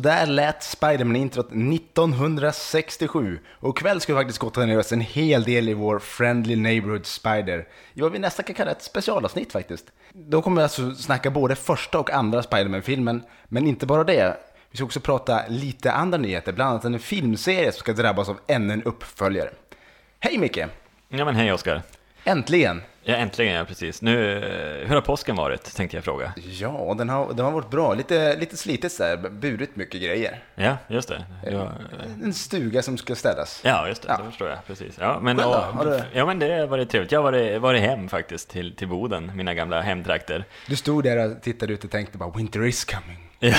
så där lät Spiderman-introt 1967. Och ikväll ska vi faktiskt gotta ner oss en hel del i vår Friendly Neighborhood Spider. I vad vi nästan kan kalla ett specialavsnitt faktiskt. Då kommer vi alltså snacka både första och andra Spiderman-filmen, men inte bara det. Vi ska också prata lite andra nyheter, bland annat en filmserie som ska drabbas av ännu en uppföljare. Hej Micke! Ja men hej Oskar. Äntligen! Ja äntligen, ja precis. Nu, eh, hur har påsken varit, tänkte jag fråga. Ja, den har, den har varit bra. Lite, lite slitet så här, burit mycket grejer. Ja, just det. Ja, En stuga som ska städas. ja just det, Ja. det förstår jag. Precis. Ja, men, Själv då? Har du- ja men det har varit trevligt. Jag har varit, varit hem faktiskt till, till Boden, mina gamla hemtrakter. Du stod där och tittade ut och tänkte bara “Winter is coming”. Ja,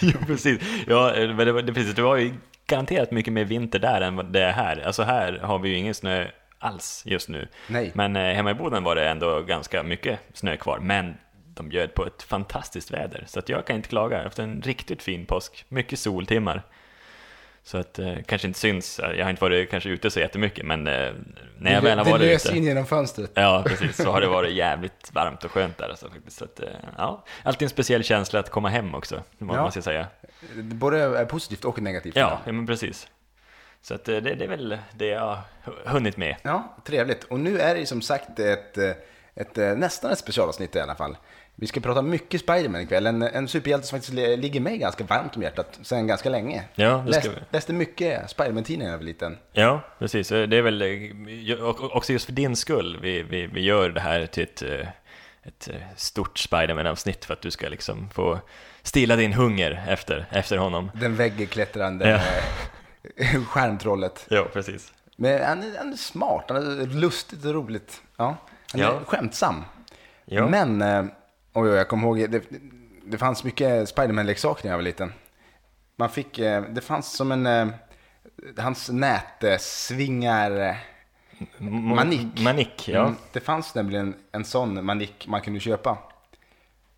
jo, precis. Ja, men det, det, precis. det var ju garanterat mycket mer vinter där än det är här. Alltså här har vi ju ingen snö alls just nu. Nej. Men eh, hemma i Boden var det ändå ganska mycket snö kvar. Men de bjöd på ett fantastiskt väder. Så att jag kan inte klaga. Haft en riktigt fin påsk. Mycket soltimmar. Så att eh, kanske inte syns. Jag har inte varit kanske ute så jättemycket. Men eh, när jag väl har det varit ute. in genom fönstret. Ja, precis. Så har det varit jävligt varmt och skönt där alltså, faktiskt. Så att, eh, ja, alltid en speciell känsla att komma hem också, må- Ja. måste jag säga. Både positivt och negativt. Ja, ja men precis. Så att eh, det, det är väl det jag har hu- hunnit med. Ja, trevligt. Och nu är det som sagt ett, eh, ett, eh, nästan ett specialavsnitt i alla fall. Vi ska prata mycket Spiderman ikväll. En, en superhjälte som faktiskt li- ligger mig ganska varmt om hjärtat sedan ganska länge. Ja, det ska Läst, vi. läste mycket Spiderman-tidningar när jag var liten. Ja, precis. Det är väl också just för din skull vi, vi, vi gör det här till ett, ett stort Spiderman-avsnitt för att du ska liksom få stilla din hunger efter, efter honom. Den väggklättrande Ja. skärmtrollet. Ja, precis. Men han är, han är smart, han är lustigt och roligt. Ja, han är Ja. skämtsam. Ja. Men, eh, oj, jag kommer ihåg, det, det fanns mycket Spiderman-leksaker när jag var liten. Man fick, eh, det fanns som en, eh, hans nätsvingar M- Manick. Manick, ja. Mm, det fanns nämligen en sån manick man kunde köpa.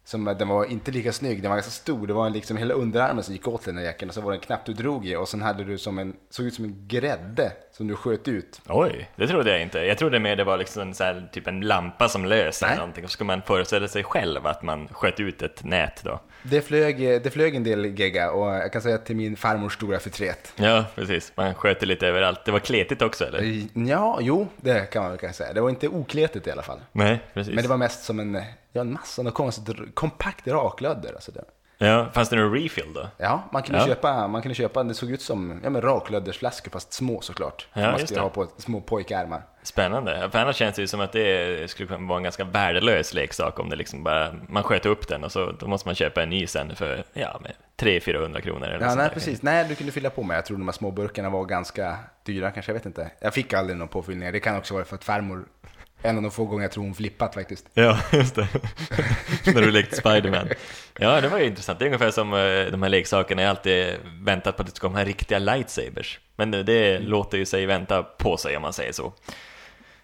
Som, den var inte lika snygg, den var ganska stor. Det var en liksom hela underarmen som gick åt den här jackan och så var det en knapp du drog i och sen hade du som en, såg ut som en grädde som du sköt ut. Oj, det trodde jag inte. Jag trodde mer det var liksom en, så här, typ en lampa som lös eller någonting. Och så skulle man föreställa sig själv att man sköt ut ett nät då. Det flög, det flög en del gegga och jag kan säga till min farmors stora förtret. Ja, precis. Man sköt lite överallt. Det var kletigt också eller? Ja, jo, det kan man väl kanske säga. Det var inte okletigt i alla fall. Nej, precis. Men det var mest som en, ja, en massa, något konstigt, kompakt raklödder. Alltså det. Ja, fanns det någon refill då? Ja, man kunde, Ja. Köpa, man kunde köpa, det såg ut som ja, men raklöddersflaskor fast små såklart. Ja, man skulle ha på små pojkärmar. Spännande. För annars känns det ju som att det skulle kunna vara en ganska värdelös leksak om det liksom bara, man sköt upp den och så då måste man köpa en ny sen för, ja, med 300-400 kronor eller Ja, nej där. precis. Nej, du kunde fylla på med. Jag tror de här små burkarna var ganska dyra kanske, jag vet inte. Jag fick aldrig någon påfyllning. Det kan också vara för att farmor, en av de få gånger jag tror hon flippat faktiskt. Ja, just det. När du lekte Spiderman. Ja, det var ju intressant. Det är ungefär som eh, de här leksakerna, jag har alltid väntat på att det ska komma riktiga lightsabers. Men det, det låter ju sig vänta på sig om man säger så.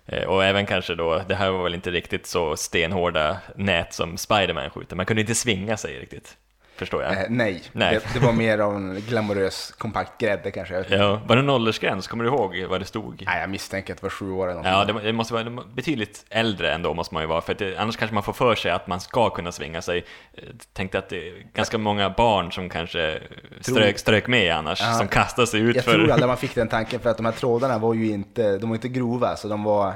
Eh, Och även kanske då, det här var väl inte riktigt så stenhårda nät som Spiderman skjuter, man kunde inte svinga sig riktigt, förstår jag. Eh, nej, Nej. Det, det var mer av en glamorös kompakt grädde kanske. Ja, var det en åldersgräns? Kommer du ihåg vad det stod? Nej, jag misstänker att det var sju år eller något. Ja, det, det måste vara betydligt äldre ändå måste man ju vara, för det, annars kanske man får för sig att man ska kunna svinga sig. Eh, Tänkte att det är ganska många barn som kanske strök, strök med annars, Ja. som kastar sig ut Jag för... tror aldrig man fick den tanken för att de här trådarna var ju inte, de var inte grova så de var...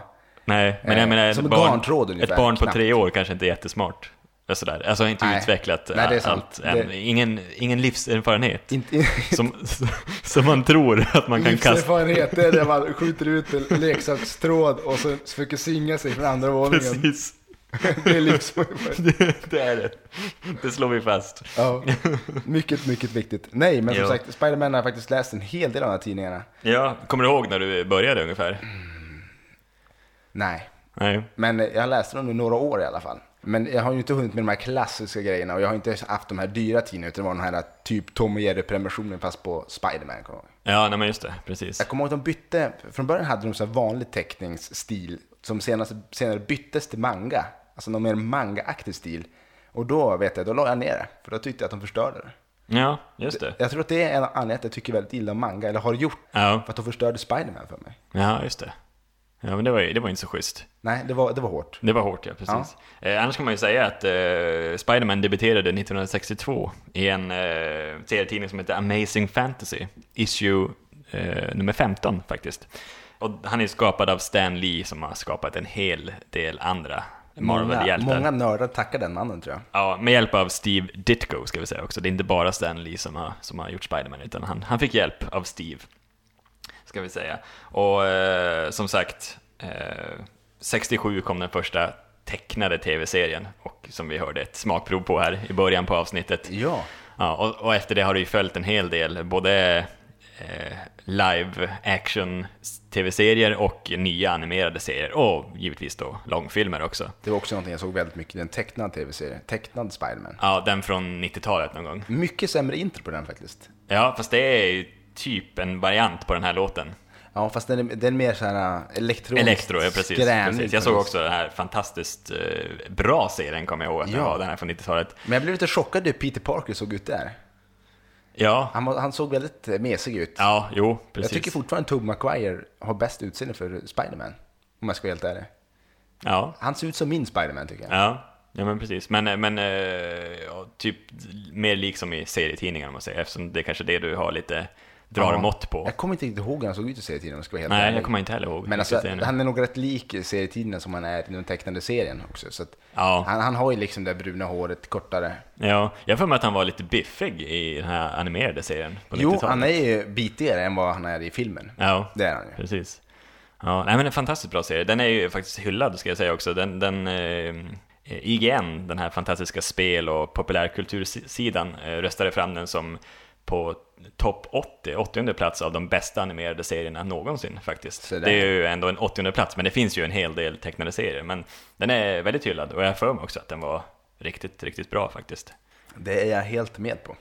Nej, men jag Eh, menar, som ett barn, ungefär, ett barn på knappt. tre år kanske inte är jättesmart. Och Sådär. Alltså inte Nej. utvecklat Nej, allt än. Det- Ingen, ingen livserfarenhet. Inte, Som, som man tror att man kan kasta. Livserfarenhet, det är där man skjuter ut en leksakstråd och så försöker singa sig från andra våningen. Precis. det är liksom... det, det är det. Det slår vi fast. ja, mycket, mycket viktigt. Nej, men som Jo. sagt, Spider-Man har faktiskt läst en hel del av de här tidningarna. Ja, kommer du ihåg när du började ungefär? Nej, Nej. men jag läste dem i några år i alla fall. Men jag har ju inte hunnit med de här klassiska grejerna och jag har inte haft de här dyra tidningarna utan det var den här typ Tom och Jerry-prenumerationen fast på Spider-Man. Ja, nej men just det, precis. Jag kommer ihåg att de bytte, från början hade de så här vanlig teckningsstil som senast, senare byttes till manga. Alltså någon mer manga-aktig stil. Och då vet jag, då la jag ner det. För då tyckte jag att de förstörde det. Ja, just det. Jag tror att det är en anledning att jag tycker väldigt illa om manga, eller har gjort. Ja, För att de förstörde Spider-Man för mig. ja just det. Ja, men det var det var inte så schysst. Nej, det var, det var hårt. Det var hårt, ja, precis. Eh, annars kan man ju säga att eh, Spiderman debuterade 1962 i en eh, serietidning som heter Amazing Fantasy, issue eh, nummer 15 faktiskt. Och han är skapad av Stan Lee som har skapat en hel del andra Många, Marvel-hjältar. många nördar tackar den mannen tror jag. Ja, med hjälp av Steve Ditko ska vi säga också. Det är inte bara Stan Lee som har, som har gjort Spiderman, utan han, han fick hjälp av Steve. Ska vi säga. Och eh, som sagt, eh, 67 kom den första tecknade tv-serien och som vi hörde ett smakprov på här i början på avsnittet. Ja. Ja, och, och efter det har det ju följt en hel del, både eh, live action tv-serier och nya animerade serier och givetvis då långfilmer också. Det var också någonting jag såg väldigt mycket, en tecknad tv-serie. Tecknad Spider-Man. Ja, den från 90-talet någon gång. Mycket sämre intro på den faktiskt. Ja, fast det är ju typ en variant på den här låten. Ja, fast den är, den är mer såhär elektroniskt Elektro, ja precis. precis. Jag såg också den här fantastiskt eh, bra serien, kommer jag ihåg att Ja. var, den här från 90-talet. Men jag blev lite chockad hur Peter Parker såg ut där. Ja, Han, han såg väldigt eh, mesig ut. ja, jo, jag precis. tycker fortfarande Tobey Maguire har bäst utseende för Spider-Man. Om jag ska vara helt ärlig. Ja, Han ser ut som min Spider-Man tycker jag. ja, ja men precis. Men, men ja, typ mer lik som i serietidningar om man säger, eftersom det är kanske det du har lite drar Ja. mått på. Jag kommer inte riktigt ihåg hur han såg ut i serietidningen ska vara helt Nej, ärlig. jag kommer inte heller ihåg. Men alltså, han är nog rätt lik serietidningen som han är i den tecknade serien också. Så Ja. han, han har ju liksom det bruna håret kortare. Ja, jag för mig att han var lite biffig i den här animerade serien på Jo, 90-talet. han är ju bitigare än vad han är i filmen. Ja, Det är han ju. precis. Ja, nej men en fantastiskt bra serie. Den är ju faktiskt hyllad ska jag säga också. Den, den eh, IGN, den här fantastiska spel och populärkultursidan, eh, röstade fram den som på topp 80, 80 plats av de bästa animerade serierna någonsin faktiskt. Det är ju ändå en 80 plats, men det finns ju en hel del tecknade serier. Men den är väldigt hyllad och jag har för mig också att den var riktigt, riktigt bra faktiskt. Det är jag helt med på.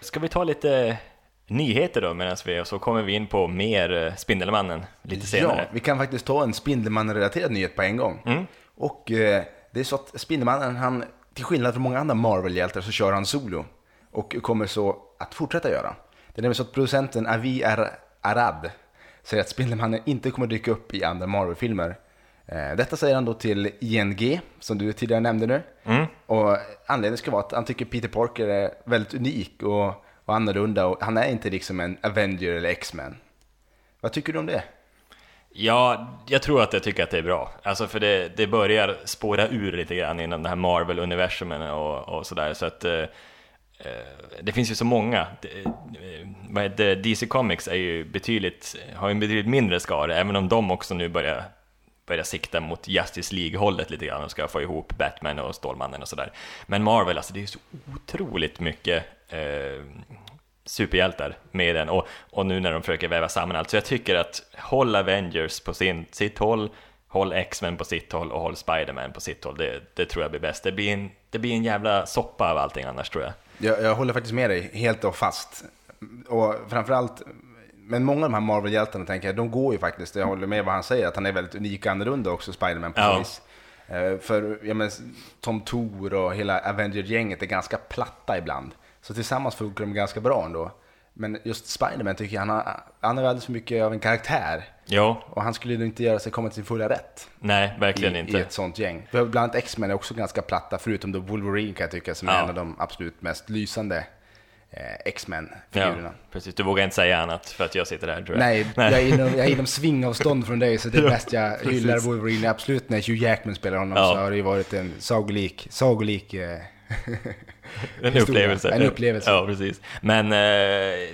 Ska vi ta lite nyheter då medan vi, och så kommer vi in på mer eh, Spindelmannen lite senare. Ja, vi kan faktiskt ta en Spindelmannen-relaterad nyhet på en gång. Mm. Och eh, det är så att Spindelmannen, han, till skillnad från många andra Marvel-hjältar så kör han solo. Och kommer så att fortsätta göra. Det är nämligen så att producenten Avi Ar Arad säger att Spindelmannen inte kommer dyka upp i andra Marvel-filmer. Eh, detta säger han då till ING, som du tidigare nämnde nu. Mm. Och anledningen ska vara att han tycker Peter Parker är väldigt unik och, och annorlunda. Och han är inte liksom en Avenger eller X-Men. Vad tycker du om det? Ja, jag tror att jag tycker att det är bra. Alltså för det, det börjar spåra ur lite grann inom det här Marvel-universumen och, och sådär. Så att eh, Eh, det finns ju så många. DC eh, Comics är ju betydligt, har ju en betydligt mindre skara, även om de också nu börjar börjar sikta mot Justice League-hållet lite grann och ska få ihop Batman och Stålmannen och sådär. Men Marvel, alltså det är ju så otroligt mycket eh, superhjältar med den och, och nu när de försöker väva samman allt. Så jag tycker att håll Avengers på sin, sitt håll, håll X-Men på sitt håll och håll Spider-Man på sitt håll. Det, det tror jag blir bäst. Det blir, en, det blir en jävla soppa av allting annars tror jag. Jag, jag håller faktiskt med dig helt och fast. Och framförallt, men många av de här Marvel-hjältarna tänker jag, de går ju faktiskt, jag håller med vad han säger, att han är väldigt unik och annorlunda också, Spiderman på Ja. vis. Eh, För ja, men, Tom Thor och hela Avenger-gänget är ganska platta ibland. Så tillsammans funkar de ganska bra ändå. Men just Spiderman tycker jag, han har, han har alldeles för mycket av en karaktär. Ja, Och han skulle nog inte göra sig komma till sin fulla rätt nej, verkligen i, inte. i ett sånt gäng. Bland annat X-Men är också ganska platta, förutom då Wolverine kan jag tycka, som är Ja. en av de absolut mest lysande eh, Ja, X-Men-figurerna. precis. Du vågar inte säga annat för att jag sitter här tror jag. Nej, Jag, är inom, jag är inom svingavstånd från dig, så det är bäst jag hyllar Wolverine. Absolut, när Hugh Jackman spelar honom Ja. så har det ju varit en sagolik, sagolik eh, En historia. upplevelse. En upplevelse. Ja, precis. Men eh,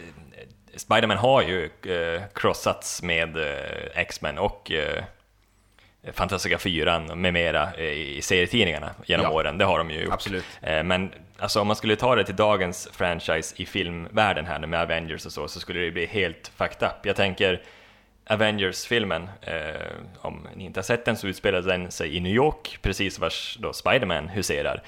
Spiderman har ju eh, krossats med eh, X-Men och eh, Fantastiska Fyran med mera eh, i serietidningarna genom Ja. åren, det har de ju gjort. Absolut. Eh, Men alltså, om man skulle ta det till dagens franchise i filmvärlden här nu med Avengers och så, så skulle det bli helt fucked up. Jag tänker Avengers-filmen, eh, om ni inte har sett den så utspelar den sig i New York, precis vars då Spiderman huserar.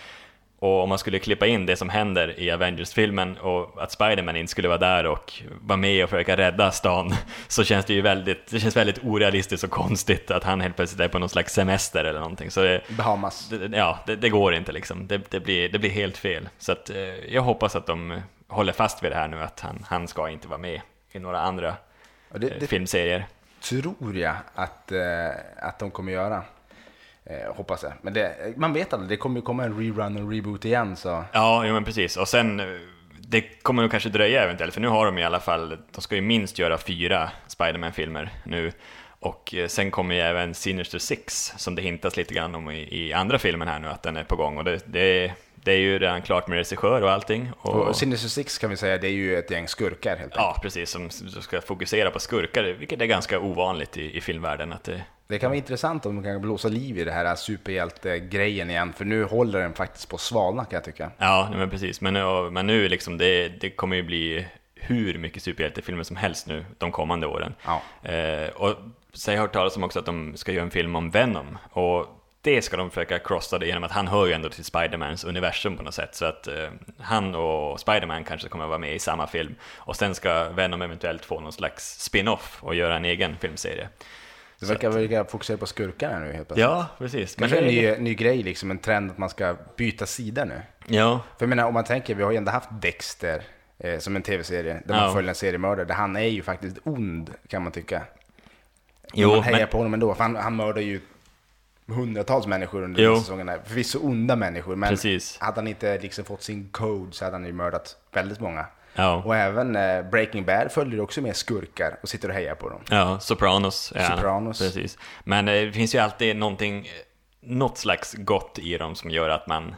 Och om man skulle klippa in det som händer i Avengers-filmen och att Spiderman inte skulle vara där och vara med och försöka rädda stan så känns det ju väldigt, det känns väldigt orealistiskt och konstigt att han helt plötsligt är på någon slags semester eller någonting. Så det, Bahamas. det, ja, det, det går inte liksom. Det, det, blir, det blir helt fel. Så att, eh, jag hoppas att de håller fast vid det här nu, att han, han ska inte vara med i några andra det, eh, det filmserier. tror jag att, eh, att de kommer göra. Eh, hoppas jag. Men det, man vet aldrig, det kommer ju komma en rerun och reboot igen så. Ja, jo, men precis. Och sen, eh, det kommer nog kanske dröja eventuellt, för nu har de i alla fall, de ska ju minst göra fyra Spider-Man-filmer nu. Och eh, sen kommer ju även Sinister Six, som det hintas lite grann om i, i andra filmen här nu, att den är på gång. Och det, det, det är ju redan klart med regissör och allting. Och, Och Sinister Six kan vi säga, det är ju ett gäng skurkar helt enkelt. Ja, precis, som, som ska fokusera på skurkar, vilket är ganska ovanligt i, i filmvärlden. Att det, Det kan vara intressant om de kan blåsa liv i det här superhjälte-grejen igen, för nu håller den faktiskt på att svalna kan jag tycka. ja, men precis. Men, ja, men nu liksom, det, det kommer ju bli hur mycket superhjältefilmer som helst nu de kommande åren. Ja. Eh, och så har jag hört talas om också att de ska göra en film om Venom. Och det ska de försöka crossa det genom att han hör ju ändå till Spidermans universum på något sätt. Så att eh, han och Spiderman kanske kommer att vara med i samma film. Och sen ska Venom eventuellt få någon slags spin-off och göra en egen filmserie. Det verkar vilja fokusera på skurkarna nu helt plötsligt. Ja, precis. Kanske en det- ny, ny grej, liksom en trend att man ska byta sida nu. Ja, För jag menar, om man tänker, vi har ju ändå haft Dexter eh, som en tv-serie, där man Ja. följer en seriemördare, där han är ju faktiskt ond, kan man tycka. Jo, man hejar men- på honom ändå, för han, han mördar ju hundratals människor under Jo. den säsongen. Förvisso onda människor, men Precis. hade han inte liksom fått sin code så hade han ju mördat väldigt många. Ja. Och även eh, Breaking Bad följer också med skurkar och sitter och hejar på dem. Ja, Sopranos. Ja, Sopranos. Precis. Men eh, det finns ju alltid någonting, något slags gott i dem som gör att man,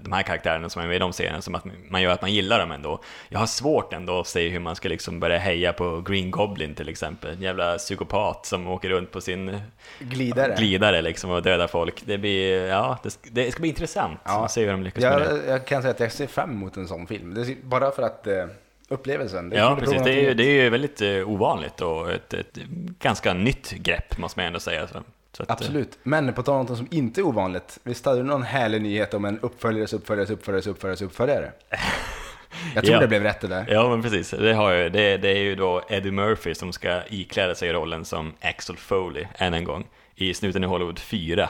de här karaktärerna som är med i de serierna, som att man gör att man gillar dem ändå. Jag har svårt ändå att se hur man ska liksom börja heja på Green Goblin till exempel. En jävla psykopat som åker runt på sin Glidare. glidare liksom och dödar folk. Det blir, ja, det, ska- det ska bli intressant Ja. att se hur de lyckas med det. jag, jag kan säga att jag ser fram emot en sån film. Det är bara för att eh, upplevelsen. Det är Ja, precis. Det är, ju, det är ju väldigt eh, ovanligt och ett, ett ganska nytt grepp, måste man ändå säga. Så att, Absolut. Men på tal om något som inte är ovanligt. Visst hade du någon härlig nyhet om en uppföljares uppföljares uppföljares uppföljares uppföljare? Jag tror Ja. det blev rätt det där. Ja, men precis. Det, har jag. Det, det är ju då Eddie Murphy som ska ikläda sig rollen som Axel Foley än en gång i Snuten i Hollywood 4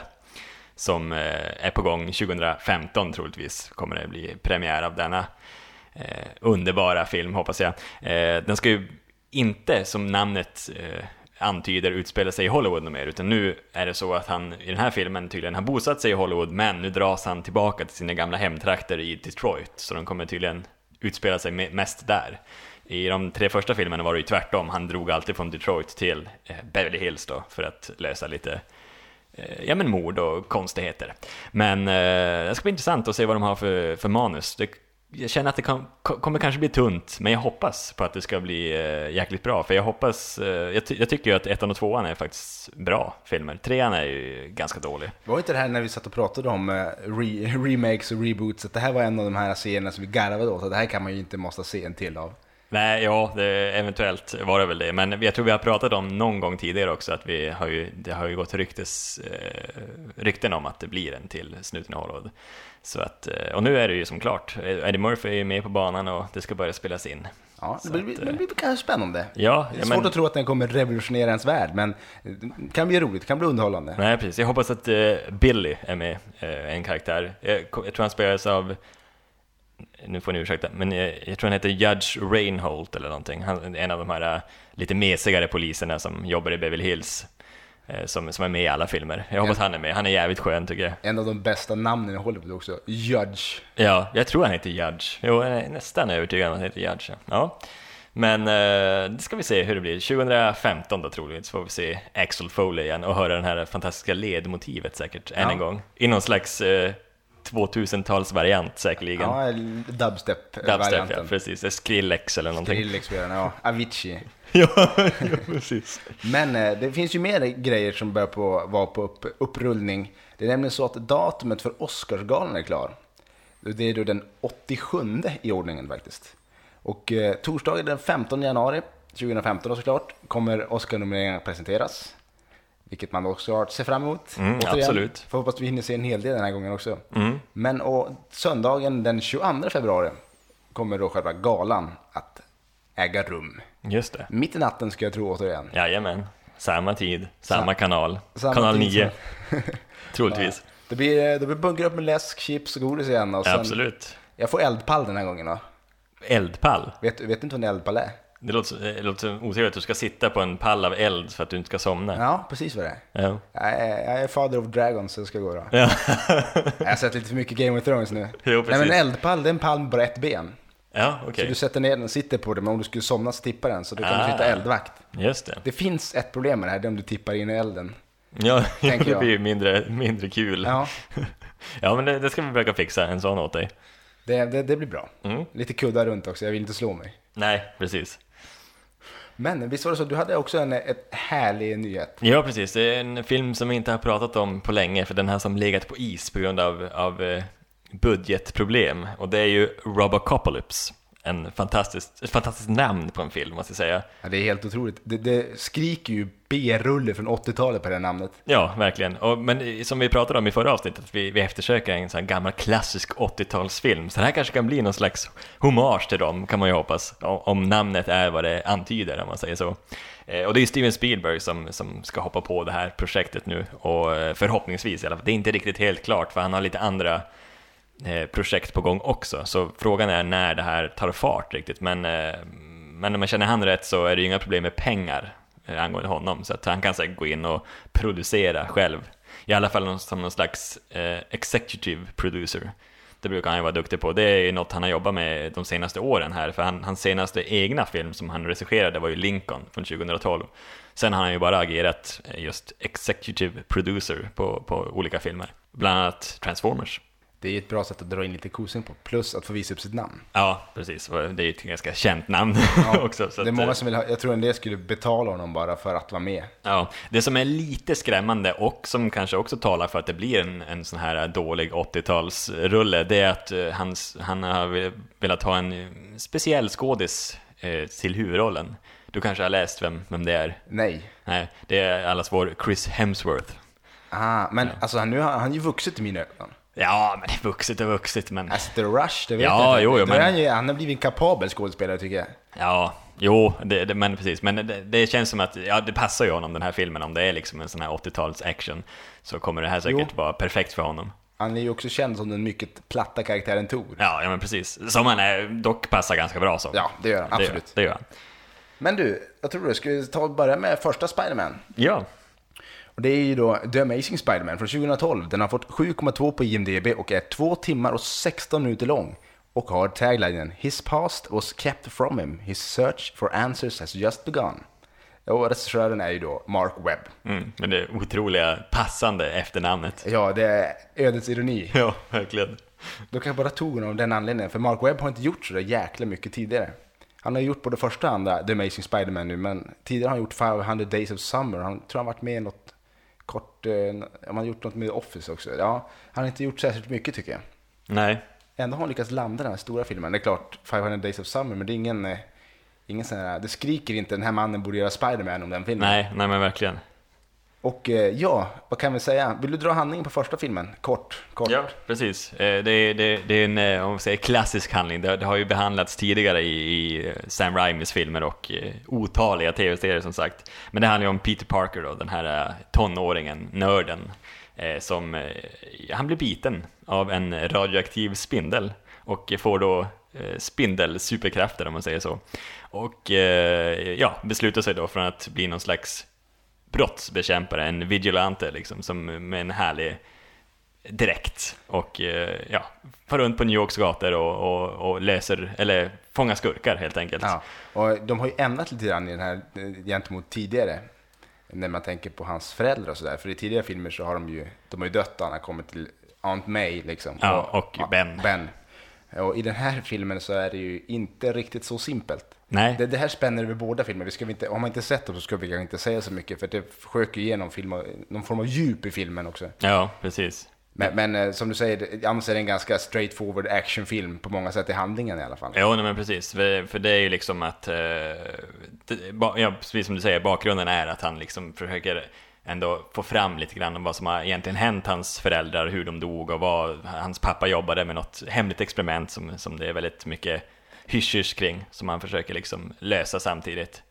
som eh, är på gång 2015 troligtvis kommer det bli premiär av denna eh, underbara film hoppas jag. Eh, den ska ju inte som namnet eh, antyder utspelar sig i Hollywood något mer, utan nu är det så att han i den här filmen tydligen har bosatt sig i Hollywood, men nu dras han tillbaka till sina gamla hemtrakter i Detroit, så de kommer tydligen utspela sig mest där. I de tre första filmerna var det ju tvärtom, han drog alltid från Detroit till eh, Beverly Hills då, för att lösa lite eh, ja, men mord och konstigheter. Men eh, det ska bli intressant att se vad de har för, för manus. Det, jag känner att det kan, ko- kommer kanske bli tunt, men jag hoppas på att det ska bli eh, jäkligt bra. För jag hoppas, eh, jag, ty- jag tycker ju att ettan och tvåan är faktiskt bra filmer. Trean är ju ganska dålig. Var inte det här när vi satt och pratade om eh, re remakes och reboots, att det här var en av de här serierna som vi garvade åt, att det här kan man ju inte måste se en till av. Nej, ja, det, eventuellt var det väl det. Men jag tror vi har pratat om någon gång tidigare också att vi har ju, det har ju gått ryktes, eh, rykten om att det blir en till Snuten i Hollywood. Så att, eh, och nu är det ju som klart. Eddie Murphy är med på banan och det ska börja spelas in. Ja, det blir, att, eh, det blir kanske spännande. Ja, Det är svårt men, att tro att den kommer revolutionera ens värld, men det kan bli roligt, kan bli underhållande. nej, precis. Jag hoppas att eh, Billy är med, eh, en karaktär. Jag, jag tror han spelas av nu får ni ursäkta, men jag, jag tror han heter Judge Reinhold eller någonting. Han är en av de här eh, lite mesigare poliserna som jobbar i Beverly Hills. Eh, Som, som är med i alla filmer. Jag hoppas han är med. Han är jävligt skön tycker jag. En av de bästa namnen i Hollywood också, Judge. Ja, jag tror han heter Judge. Jo, jag är nästan övertygad om att han heter Judge. ja. Men eh, det ska vi se hur det blir. 2015 då troligtvis får vi se Axel Foley igen och höra det här fantastiska ledmotivet säkert än Ja. en gång. I någon slags eh, 2000-talsvariant säkerligen. Ja, Dubstep, ja, dubstep-varianten. precis. Skrillex eller någonting. Skrillex, ja. Avicii. ja, ja, precis. Men eh, det finns ju mer grejer som börjar på, vara på upp, upprullning. Det är nämligen så att datumet för Oscarsgalan är klar. Det är då den 87 i ordningen faktiskt. Och eh, torsdagen den 15 januari 2015 då såklart kommer Oscar-nomineringarna presenteras. Vilket man också har att se fram emot. Mm, Återigen, absolut. Får hoppas vi hinner se en hel del den här gången också. Mm. Men och, söndagen den 22 februari kommer då själva galan att äga rum. Just det. Mitt i natten ska jag tro återigen. Jajamän. Samma tid, samma Sa- kanal. samma kanal tid 9. som- Troligtvis. Det blir, det blir bunkra upp med läsk, chips och godis igen. Och sen, Absolut. Jag får eldpall den här gången då. Eldpall. Vet, vet inte vad en eldpall är? Det låter, det låter otrevligt att du ska sitta på en pall av eld för att du inte ska somna. Ja, precis vad det är. Ja. Jag är, jag är father of dragons så det ska gå då. Ja. Jag har sett lite för mycket Game of Thrones nu. Jo, Nej men en eldpall, det är en pall med bara ett ben. Ja, Så okej. du sätter ner den och sitter på den, men om du skulle somna så tippar den. Så du kan Ah. sitta eldvakt. Just det. Det finns ett problem med det här, det är om du tippar in i elden. Ja, det blir ju mindre, mindre kul. Ja, Ja, men det, det ska vi försöka fixa, en sån åt dig. det, det, det blir bra. Mm. Lite kuddar runt också, jag vill inte slå mig. Nej, precis. Men visst var det så, du hade också en ett härlig nyhet. Ja, precis. Det är en film som vi inte har pratat om på länge, för den har som legat på is på grund av, av eh, budgetproblem. Och det är ju Robocopolypse. En fantastisk, ett fantastiskt namn på en film, måste jag säga. Ja, det är helt otroligt. Det, det skriker ju B-rulle från 80-talet på det här namnet. Ja, verkligen. Och, men som vi pratade om i förra avsnittet, vi, vi eftersöker en sån här gammal klassisk 80-talsfilm. Så det här kanske kan bli någon slags hommage till dem, kan man ju hoppas. Om, namnet är vad det antyder, om man säger så. Eh, och det är Steven Spielberg som, som ska hoppa på det här projektet nu. Och eh, förhoppningsvis i alla fall. Det är inte riktigt helt klart, för han har lite andra Eh, projekt på gång också. Så frågan är när det här tar fart riktigt. Men, eh, men om man känner han rätt så är det ju inga problem med pengar eh, angående honom. Så att han kan säkert gå in och producera själv. I alla fall som någon slags executive producer. Det brukar han ju vara duktig på. Det är ju något han har jobbat med de senaste åren här. För han, hans senaste egna film som han regisserade var ju Lincoln från 2012. Sen har han ju bara agerat just executive producer på, på olika filmer. Bland annat Transformers. Det är ju ett bra sätt att dra in lite kosing på, plus att få visa upp sitt namn. Ja, precis. Det är ju ett ganska känt namn också. Så det är många eh, som vill ha, jag tror en del skulle betala honom bara för att vara med. Ja, det som är lite skrämmande och som kanske också talar för att det blir en, en sån här dålig 80-talsrulle, det är att eh, hans, han har ve- velat ha en speciell skådis eh, till huvudrollen. Du kanske har läst vem, vem det är? Nej. Nej, det är allas vår Chris Hemsworth. Ah, men alltså han, nu har han ju vuxit i mina ögon. Ja, men det är vuxit och vuxit, men... As the Rush, det vet Ja, jag inte. jo, jo, men- han, ju, han har blivit en kapabel skådespelare tycker jag. Ja, jo, det, det, men precis. Men det, det känns som att, ja, det passar ju honom den här filmen. Om det är liksom en sån här 80-tals action, så kommer det här säkert Jo. vara perfekt för honom. Han är ju också känd som den mycket platta karaktären Tor. Ja, ja men precis. Som han är, dock passar ganska bra som. Ja, det gör han, Det gör- absolut. Det gör han. Men du, jag tror du ska vi ta och börja med första Spider-Man. Ja, Och det är ju då The Amazing Spider-Man från 2012. Den har fått 7,2 på IMDB och är 2 timmar och 16 minuter lång. Och har taglinen His past was kept from him. His search for answers has just begun. Och regissören är ju då Mark Webb. mm, men det otroliga passande efternamnet. Ja, det är ödets ironi. Ja, verkligen. Då kan jag bara tog honom av den anledningen, för Mark Webb har inte gjort så där jäkla mycket tidigare. Han har gjort både första och andra The Amazing Spider-Man nu, men tidigare har han gjort 500 Days of Summer. Han tror han varit med i något kort, eh, har gjort något med Office också. Ja, han har inte gjort särskilt mycket tycker jag. Nej, Ändå har han lyckats landa den här stora filmen. Det är klart, 500 Days of Summer, men det är ingen, eh, ingen sån här, det skriker inte den här mannen borde göra Spider-Man om den filmen. nej, nej men verkligen. Och eh, ja, vad kan vi säga? Vill du dra handlingen på första filmen? Kort, kort. Ja, precis. Eh, det är, det, det är en eh, om man säger, klassisk handling. Det, det har ju behandlats tidigare i, i Sam Raimis filmer och otaliga tv-serier som sagt. Men det handlar ju om Peter Parker då, den här tonåringen, nörden, som han blir biten av en radioaktiv spindel och får då spindelsuperkrafter om man säger så. Och ja, beslutar sig då för att bli någon slags brottsbekämpare, en vigilante liksom, som med en härlig direkt och eh, ja, far runt på New Yorks gator och, och, och läser, eller fångar skurkar helt enkelt. Ja, och de har ju ändrat lite grann i den här eh, gentemot tidigare. När man tänker på hans föräldrar och sådär. För i tidigare filmer så har de ju, de har ju dött och han har kommit till Aunt May liksom. Ja, och Ben. Ben. Och i den här filmen så är det ju inte riktigt så simpelt. Nej. Det, det här spänner över båda filmer. Vi ska inte, om man inte sett dem så ska vi kanske inte säga så mycket för det ju igenom film, någon form av djup i filmen också. Ja, precis. Men, men eh, som du säger, annars är det en ganska straightforward actionfilm på många sätt i handlingen i alla fall. Jo, nej, men precis. För, det är ju liksom att, eh, ja, precis som du säger, bakgrunden är att han liksom försöker ändå få fram lite grann om vad som har egentligen hänt hans föräldrar, hur de dog och vad hans pappa jobbade med något hemligt experiment som, som det är väldigt mycket hysch kring, som han försöker liksom lösa samtidigt.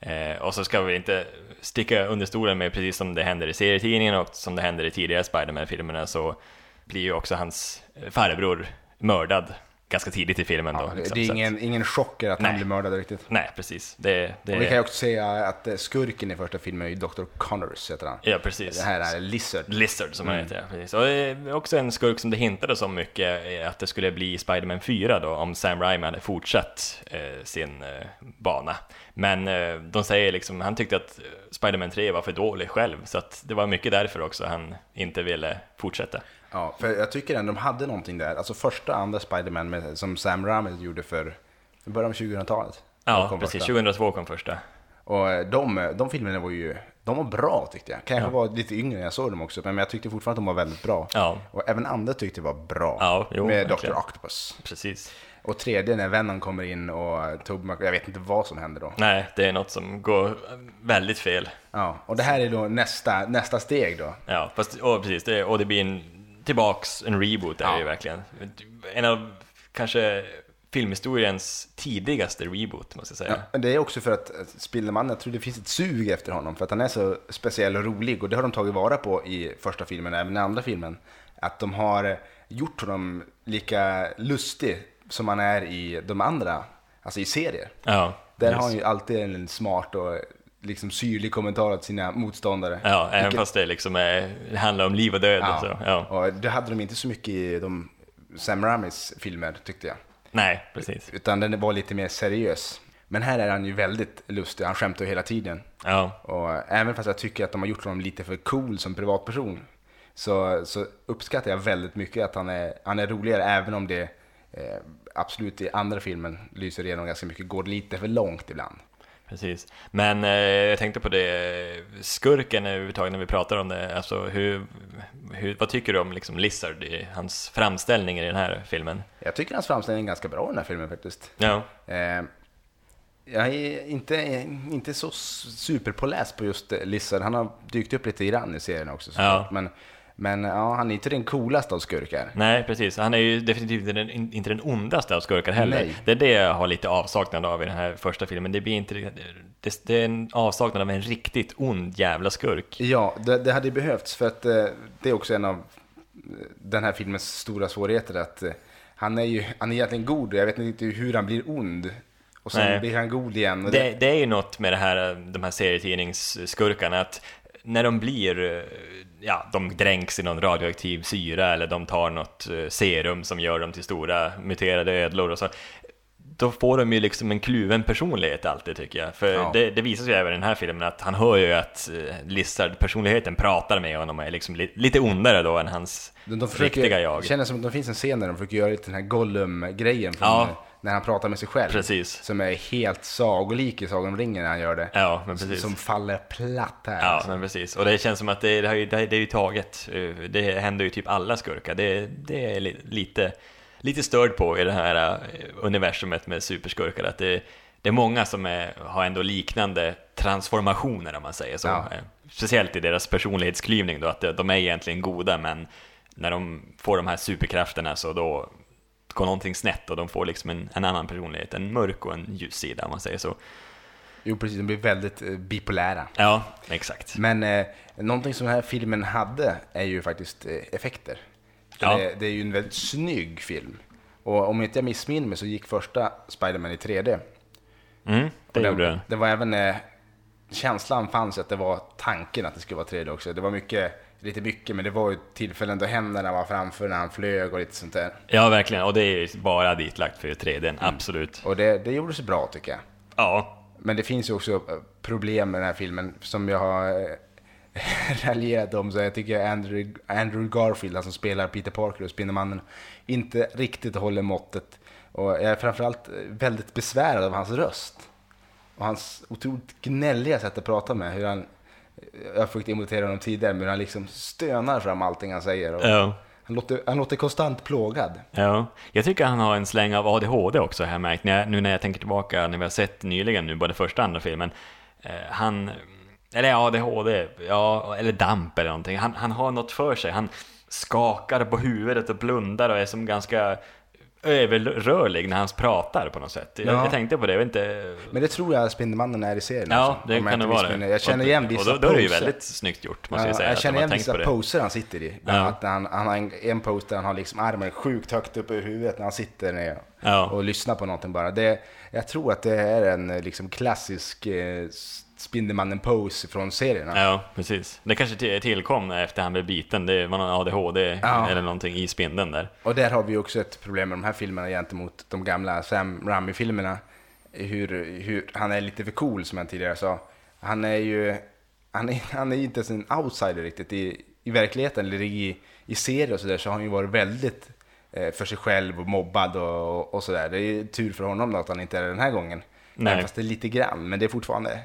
Eh, och så ska vi inte sticka under stolen med, precis som det händer i serietidningen och som det händer i tidigare Spiderman-filmerna, så blir ju också hans eh, farbror mördad ganska tidigt i filmen. Då, Ja, det, liksom, det är ingen, ingen chocker att han Nej. blir mördad riktigt. Nej, precis. Det, det, Och vi kan ju också säga att eh, skurken i första filmen är ju Dr. Connors, heter han. Ja, precis. Det här är Lizard. Lizard som han Mm. heter, ja, precis. Och eh, också en skurk som det hintades om mycket, att det skulle bli Spider-Man 4 då, om Sam Raimi hade fortsatt eh, sin eh, bana. Men eh, de säger liksom, han tyckte att Spider-Man 3 var för dålig själv, så att det var mycket därför också han inte ville fortsätta. Ja, för jag tycker ändå de hade någonting där. Alltså första och andra Spider-Man med- som Sam Raimi gjorde för början av 2000-talet. Ja, precis. första. 2002 kom första. Och eh, de, de filmerna var ju, de var bra tyckte jag. Kanske var lite yngre när jag såg dem också, men jag tyckte fortfarande att de var väldigt bra. Ja. Och även andra tyckte det var bra. Ja, jo, med Dr. verkligen. Octopus. Precis. Och tredje när Venom kommer in och Maguire, jag vet inte vad som händer då. Nej, det är något som går väldigt fel. Ja, och det här är då nästa, nästa steg då. Ja, fast, och precis, det, och det blir en, tillbaks, en reboot är det Ja. ju verkligen. En av, kanske, filmhistoriens tidigaste reboot, måste jag säga. Ja, det är också för att Spindelmannen, jag tror det finns ett sug efter honom för att han är så speciell och rolig och det har de tagit vara på i första filmen, även i andra filmen. Att de har gjort honom lika lustig som han är i de andra, alltså i serier. Ja, Där just. har han ju alltid en smart och liksom syrlig kommentar till sina motståndare. Ja, även Vilket- fast det liksom är, det handlar om liv och död. ja. Så, ja. Och det hade de inte så mycket i de Sam Raimis filmer tyckte jag. Nej, precis. Utan den var lite mer seriös. Men här är han ju väldigt lustig, han skämtar ju hela tiden. Ja, Och även fast jag tycker att de har gjort honom lite för cool som privatperson så, så uppskattar jag väldigt mycket att han är, han är roligare även om det eh, absolut i andra filmen lyser igenom ganska mycket, går lite för långt ibland. Precis. Men eh, jag tänkte på det, skurken överhuvudtaget när vi pratar om det, alltså hur, hur, vad tycker du om liksom Lizard i hans framställning i den här filmen? Jag tycker hans framställning är ganska bra i den här filmen faktiskt. Ja, Eh, jag är inte, inte så superpåläst på just Lizard. Han har dykt upp lite grann i serien också såklart. Ja. Men, men ja, han är inte den coolaste av skurkar. nej precis. Han är ju definitivt inte den, inte den ondaste av skurkar heller. Nej. Det är det jag har lite avsaknad av i den här första filmen. Det blir inte det, det är en avsaknad av en riktigt ond jävla skurk. Ja, det, det hade behövts för att eh, det är också en av eh, den här filmens stora svårigheter att eh, han är ju han är egentligen god och jag vet inte hur han blir ond. Och sen Nej. blir han god igen. Och Det, det är ju något med det här, de här serietidningsskurkarna, att när de blir, ja, de dränks i någon radioaktiv syra eller de tar något eh, serum som gör dem till stora muterade ödlor och så, då får de ju liksom en kluven personlighet alltid tycker jag. För Ja. det, det visar sig även i den här filmen att han hör ju att eh, Lizard-personligheten pratar med honom och är liksom li, lite ondare då än hans de, de försöker, riktiga jag. Det känns som att det finns en scen där de försöker göra lite den här Gollum-grejen från Ja. När han pratar med sig själv. Precis. Som är helt sagolik i Sagan om ringen när han gör det. Ja, men precis. Som faller platt här. Ja, alltså. men precis. Och det känns som att det, det, ju, det, det är ju taget. Det händer ju typ alla skurkar. Det, det är li, lite, lite störd på i det här eh, universumet med superskurkar. Att det, det är många som är, har ändå liknande transformationer om man säger så. Ja. Eh, Speciellt i deras personlighetsklyvning då, att de är egentligen goda men när de får de här superkrafterna så då går någonting snett och de får liksom en, en annan personlighet, en mörk och en ljus sida om man säger så. Jo, precis. De blir väldigt eh, bipolära. Ja, exakt. Men eh, någonting som den här filmen hade är ju faktiskt eh, effekter. Ja. Det, det är ju en väldigt snygg film. Och om inte jag missminner mig så gick första Spider-Man i 3D. Mm, det Och gjorde den. Det var även, eh, känslan fanns att det var tanken att det skulle vara 3D också. Det var mycket, lite mycket, men det var ju tillfällen då händerna var framför när han flög och lite sånt där. Ja, verkligen. Och det är ju bara ditlagt för 3D, Mm. absolut. Och det, det gjorde sig bra tycker jag. Ja, Men det finns ju också eh, problem med den här filmen som jag har... eh, raljerat om så jag tycker Andrew, Andrew Garfield, han som spelar Peter Parker och Spindelmannen, inte riktigt håller måttet. Och jag är framförallt väldigt besvärad av hans röst. Och hans otroligt gnälliga sätt att prata med. Hur han, jag har försökt imitera honom tidigare, men han liksom stönar fram allting han säger. Ja. han, låter, han låter konstant plågad. Ja, jag tycker han har en släng av ADHD också har jag märkt, när jag, nu när jag tänker tillbaka, när vi har sett nyligen nu, både första och andra filmen. Eh, han, eller ADHD, ja, eller damp eller någonting. Han, han har något för sig, han skakar på huvudet och blundar och är som ganska överrörlig när han pratar på något sätt. Jag, Ja. jag tänkte på det, jag vet inte... Men det tror jag Spindelmannen är i serien. Ja, alltså, det kan det vara. Jag känner igen vissa Och då, då är det ju poser. väldigt snyggt gjort, måste Ja, jag säga. jag känner igen vissa poser han sitter i. Bland annat han, han har en, en pose där han har liksom armen sjukt högt upp över huvudet när han sitter ner Ja. och lyssnar på någonting bara. Det, jag tror att det är en liksom klassisk eh, Spindelmannen-pose från serierna. Ja, precis. Det kanske till- tillkom efter han blev biten, det var någon ADHD Ja. eller någonting i spindeln där. Och där har vi också ett problem med de här filmerna gentemot de gamla Sam Raimi-filmerna. Hur, hur, han är lite för cool som jag tidigare sa. Han är ju han är, han är inte ens en outsider riktigt. I, i verkligheten eller i, i serier och sådär så har han ju varit väldigt eh, för sig själv och mobbad och, och, och sådär. Det är ju tur för honom då att han inte är det den här gången. Nej. Även fast det är lite grann, men det är fortfarande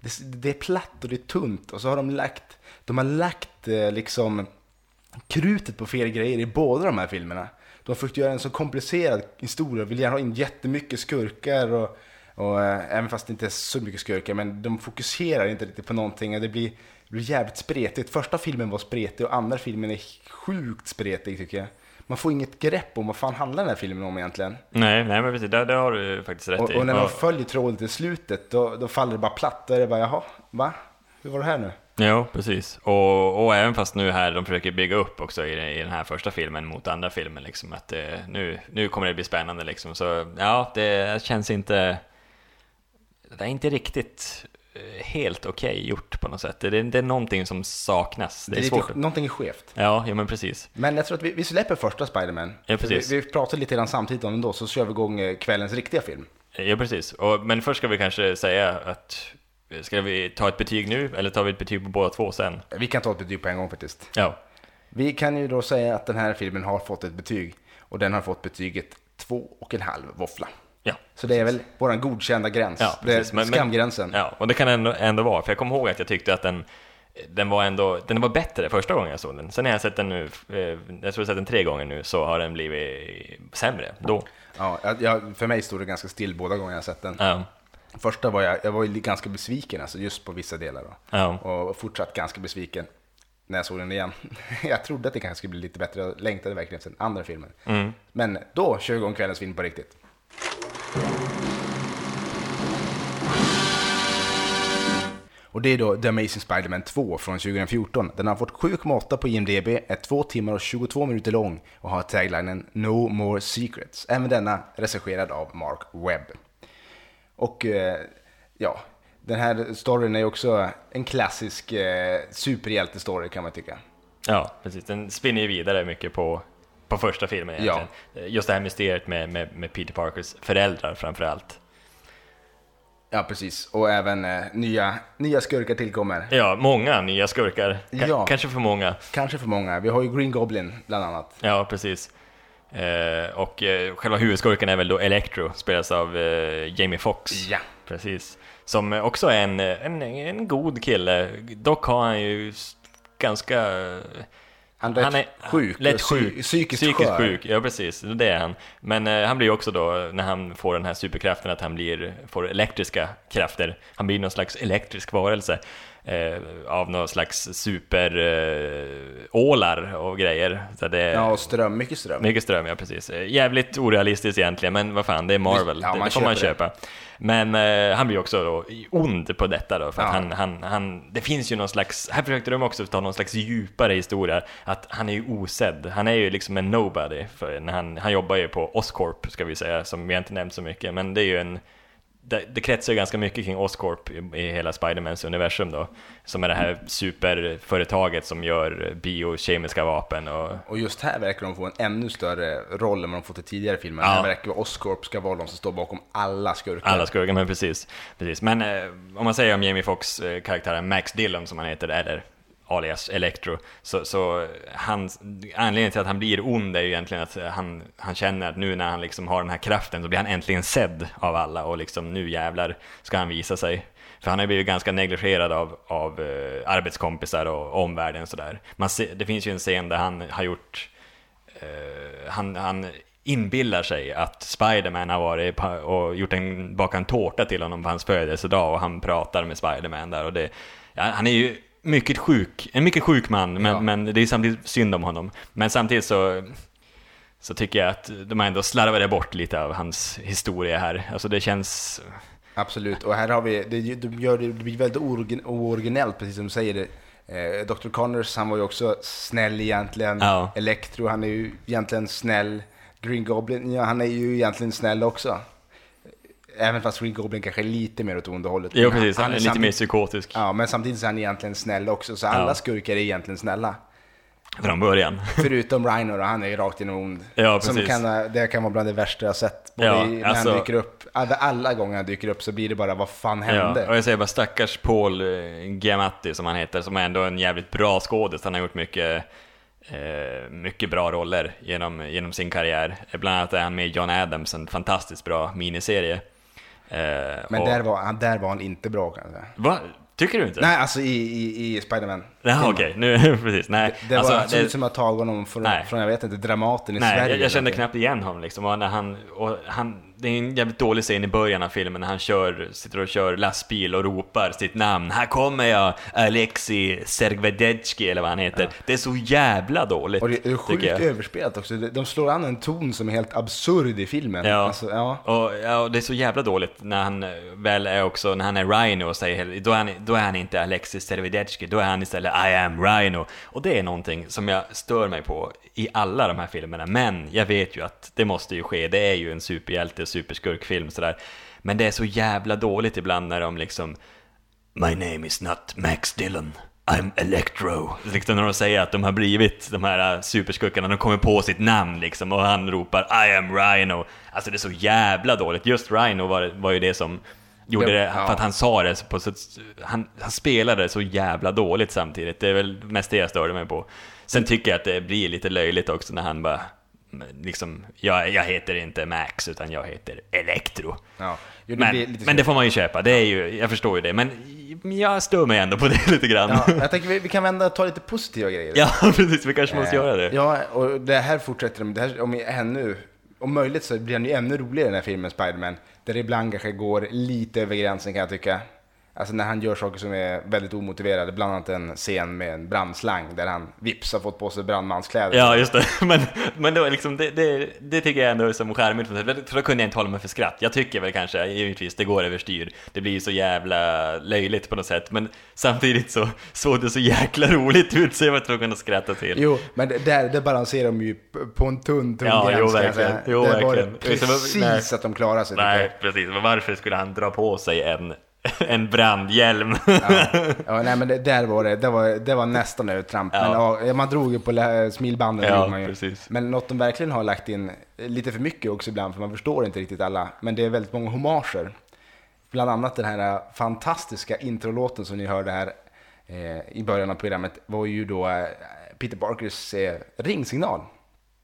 det, det är platt och det är tunt och så har de lagt, de har lagt eh, liksom krutet på fel grejer i båda de här filmerna. De har försökt göra en så komplicerad historia, och vill gärna ha in jättemycket skurkar och, och eh, även fast det inte är så mycket skurkar, men de fokuserar inte riktigt på någonting och det blir, det blir jävligt spretigt. Första filmen var spretig och andra filmen är sjukt spretig tycker jag. Man får inget grepp om vad fan handlar den här filmen om egentligen. Nej, nej men precis, det, det har du faktiskt rätt Och, i. och när de följer tråden till slutet, då, då faller det bara platt. Då är det bara, jaha, va? Hur var det här nu? Ja, precis. Och, och även fast nu här de försöker bygga upp också i, i den här första filmen mot andra filmen, liksom att eh, nu, nu kommer det bli spännande liksom. Så ja, det känns inte... Det är inte riktigt helt okej gjort på något sätt. Det, det är någonting som saknas. Det är, lite, svårt. Någonting är skevt. Ja, ja, men precis. Men jag tror att vi, vi släpper första Spider-Man. Ja, precis. Vi, vi pratar lite grann samtidigt om den då, så kör vi igång eh, kvällens riktiga film. Ja, precis. Och, men först ska vi kanske säga att Ska vi ta ett betyg nu, eller tar vi ett betyg på båda två sen? Vi kan ta ett betyg på en gång faktiskt. Ja, Vi kan ju då säga att den här filmen har fått ett betyg. Och den har fått betyget två och en halv våffla. Ja. Så det är väl vår godkända gräns. Ja, precis. Men- men- skamgränsen. Ja, och det kan ändå, ändå vara, för jag kommer ihåg att jag tyckte att den, den var ändå, den var bättre första gången jag såg den. Sen när jag sett den nu, eh, jag tror jag har sett den tre gånger nu, så har den blivit sämre då. Ja, jag, för mig stod det ganska still båda gångerna jag sett den. Ja, Första var jag, jag var ganska besviken alltså, just på vissa delar. Då. ja, Och fortsatt ganska besviken när jag såg den igen. jag trodde att det kanske skulle bli lite bättre, jag längtade verkligen efter den andra filmen. mm. Men då kör vi igång kvällens film på riktigt. Och det är då The Amazing Spider-Man 2 från 2014. Den har fått 7,8 på IMDB, är 2 timmar och 22 minuter lång och har taglinen No More Secrets. Även denna recenserad av Mark Webb. Och eh, ja, den här storyn är också en klassisk eh, superhjältestory kan man tycka. ja, precis. Den spinner ju vidare mycket på, på första filmen egentligen. Just det här mysteriet med, med, med Peter Parkers föräldrar framför allt. Ja, precis. Och även eh, nya, nya skurkar tillkommer. Ja, många nya skurkar. Ka- Ja. Kanske för många. Kanske för många. Vi har ju Green Goblin bland annat. Ja, precis. Eh, och eh, själva huvudskurken är väl då Electro, spelas av eh, Jamie Foxx. Ja. Precis. Som också är en, en, en god kille. Dock har han ju ganska... Han är lätt sjuk. Lätt sjuk. Psykiskt, Psykiskt skör. sjuk, ja precis. Det är han. Men eh, han blir också då, när han får den här superkraften, att han blir, får elektriska krafter. Han blir någon slags elektrisk varelse. Eh, av någon slags superålar och grejer. Så det, Ja, och ström. Mycket ström. mycket ström, ja precis. Eh, Jävligt orealistiskt egentligen, men vad fan, det är Marvel. Ja, det, det får man köpa. Men eh, han blir också då ond på detta då, för att Ja. han, han, han, det finns ju någon slags, här försökte de också ta någon slags djupare historia, att han är ju osedd. Han är ju liksom en nobody, för när han, han jobbar ju på Oscorp, ska vi säga, som vi inte nämnt så mycket, men det är ju en det, det kretsar ju ganska mycket kring Oscorp i, i hela Spidermans universum då, som är det här superföretaget som gör biokemiska vapen och Och just här verkar de få en ännu större roll än vad de fått i tidigare filmer. Ja. Här verkar Oscorp ska vara de som står bakom alla skurkar. Alla skurkar, men precis. precis. Men eh, om man säger om Jamie Foxx eh, karaktären Max Dillon som han heter, eller alias Electro. Så, så han, anledningen till att han blir ond är ju egentligen att han, han känner att nu när han liksom har den här kraften så blir han äntligen sedd av alla och liksom nu jävlar ska han visa sig. För han har blivit ganska negligerad av, av uh, arbetskompisar och omvärlden sådär. Man se, det finns ju en scen där han har gjort, uh, han, han inbillar sig att Spiderman har varit och gjort en, bakat en tårta till honom på hans födelsedag och han pratar med Spiderman där och det, ja, han är ju mycket sjuk, en mycket sjuk man, men, ja. men det är samtidigt synd om honom. Men samtidigt så, så tycker jag att de ändå slarvade bort lite av hans historia här. Alltså det känns... Absolut, och här har vi, det, de gör, det blir väldigt ooriginellt, precis som du säger. Eh, Dr. Connors, han var ju också snäll egentligen. Ja. Electro, han är ju egentligen snäll. Green Goblin, ja han är ju egentligen snäll också. Även fast Green Goblin kanske är lite mer åt onda hållet. Jo precis, han, han är, lite mer psykotisk. Ja, men samtidigt så är han egentligen snäll också. Så alla ja. skurkar är egentligen snälla. Från början. Förutom Rhino då, han är ju rakt igenom ond. Ja, precis. Som kan, det kan vara bland det värsta jag sett. Både ja, när alltså, han dyker upp, alla gånger han dyker upp så blir det bara vad fan hände? Ja, och jag säger bara stackars Paul eh, Giamatti som han heter, som är ändå en jävligt bra skådis. Han har gjort mycket eh, mycket bra roller genom, genom sin karriär. Bland annat är han med i John Adams, en fantastiskt bra miniserie. Eh, Men och, där, var, där var han inte bra kan jag säga. Va? Tycker du inte? Nej, alltså i, i, i Spiderman. Jaha, okej. Okay. precis. Nej. Det, det alltså, var, ut som att ta honom från, från, jag vet inte, Dramaten i nej, Sverige. Jag, jag kände knappt igen honom liksom. Och när han, och han, det är en jävligt dålig scen i början av filmen när han kör, sitter och kör lastbil och ropar sitt namn. Här kommer jag, Alexi Sergvedetski eller vad han heter. Ja. Det är så jävla dåligt. Och det är sjukt överspelat också. De slår an en ton som är helt absurd i filmen. Ja, alltså, ja. Och, ja, och det är så jävla dåligt när han väl är också, när han är Rhino och säger, då är han, då är han inte Alexi Sergvedetski, då är han istället I am Rhino. Och det är någonting som jag stör mig på i alla de här filmerna. Men jag vet ju att det måste ju ske, det är ju en superhjälte superskurkfilm sådär. Men det är så jävla dåligt ibland när de liksom My name is not Max Dillon. I'm Electro. Liksom när de säger att de har blivit de här superskurkarna, de kommer på sitt namn liksom och han ropar I am Rhino. Alltså det är så jävla dåligt. Just Rhino var, var ju det som gjorde det, för att han sa det på så, han, han spelade så jävla dåligt samtidigt. Det är väl mest det jag störde mig på. Sen tycker jag att det blir lite löjligt också när han bara liksom, jag, jag heter inte Max utan jag heter Electro. Ja. Jo, det men, men det får man ju köpa, det är ju, jag förstår ju det. Men jag stör mig ändå på det lite grann. Ja, jag tänker vi, vi kan vända och ta lite positiva grejer. Ja, precis, vi kanske måste eh, göra det. Ja, och det här fortsätter de, det här, om ännu, om möjligt så blir den ju ännu roligare den här filmen Spiderman. Där det ibland kanske går lite över gränsen kan jag tycka. Alltså när han gör saker som är väldigt omotiverade, bland annat en scen med en brandslang där han vips har fått på sig brandmanskläder. Ja, just det. Men, men då liksom, det, det, det tycker jag ändå är som skärmigt, för då kunde jag inte hålla mig för skratt. Jag tycker väl kanske, givetvis, det går överstyr. Det blir ju så jävla löjligt på något sätt, men samtidigt så såg det så jäkla roligt ut så jag var tvungen att skratta till. Jo, men det, där, det balanserar de ju på en tunn, tunn ja, gräns, jo, verkligen. Jo, det verkligen. precis nej. att de klarade sig. Nej, precis. Men varför skulle han dra på sig en en brandhjälm. ja. ja, nej men det, där var det, det var, det var nästan övertramp. Ja. Men ja, man drog ju på smilbanden. Ja, man ju. Precis. Men något de verkligen har lagt in lite för mycket också ibland, för man förstår inte riktigt alla. Men det är väldigt många homager. Bland annat den här fantastiska introlåten som ni hörde här eh, i början av programmet var ju då eh, Peter Parkers eh, ringsignal.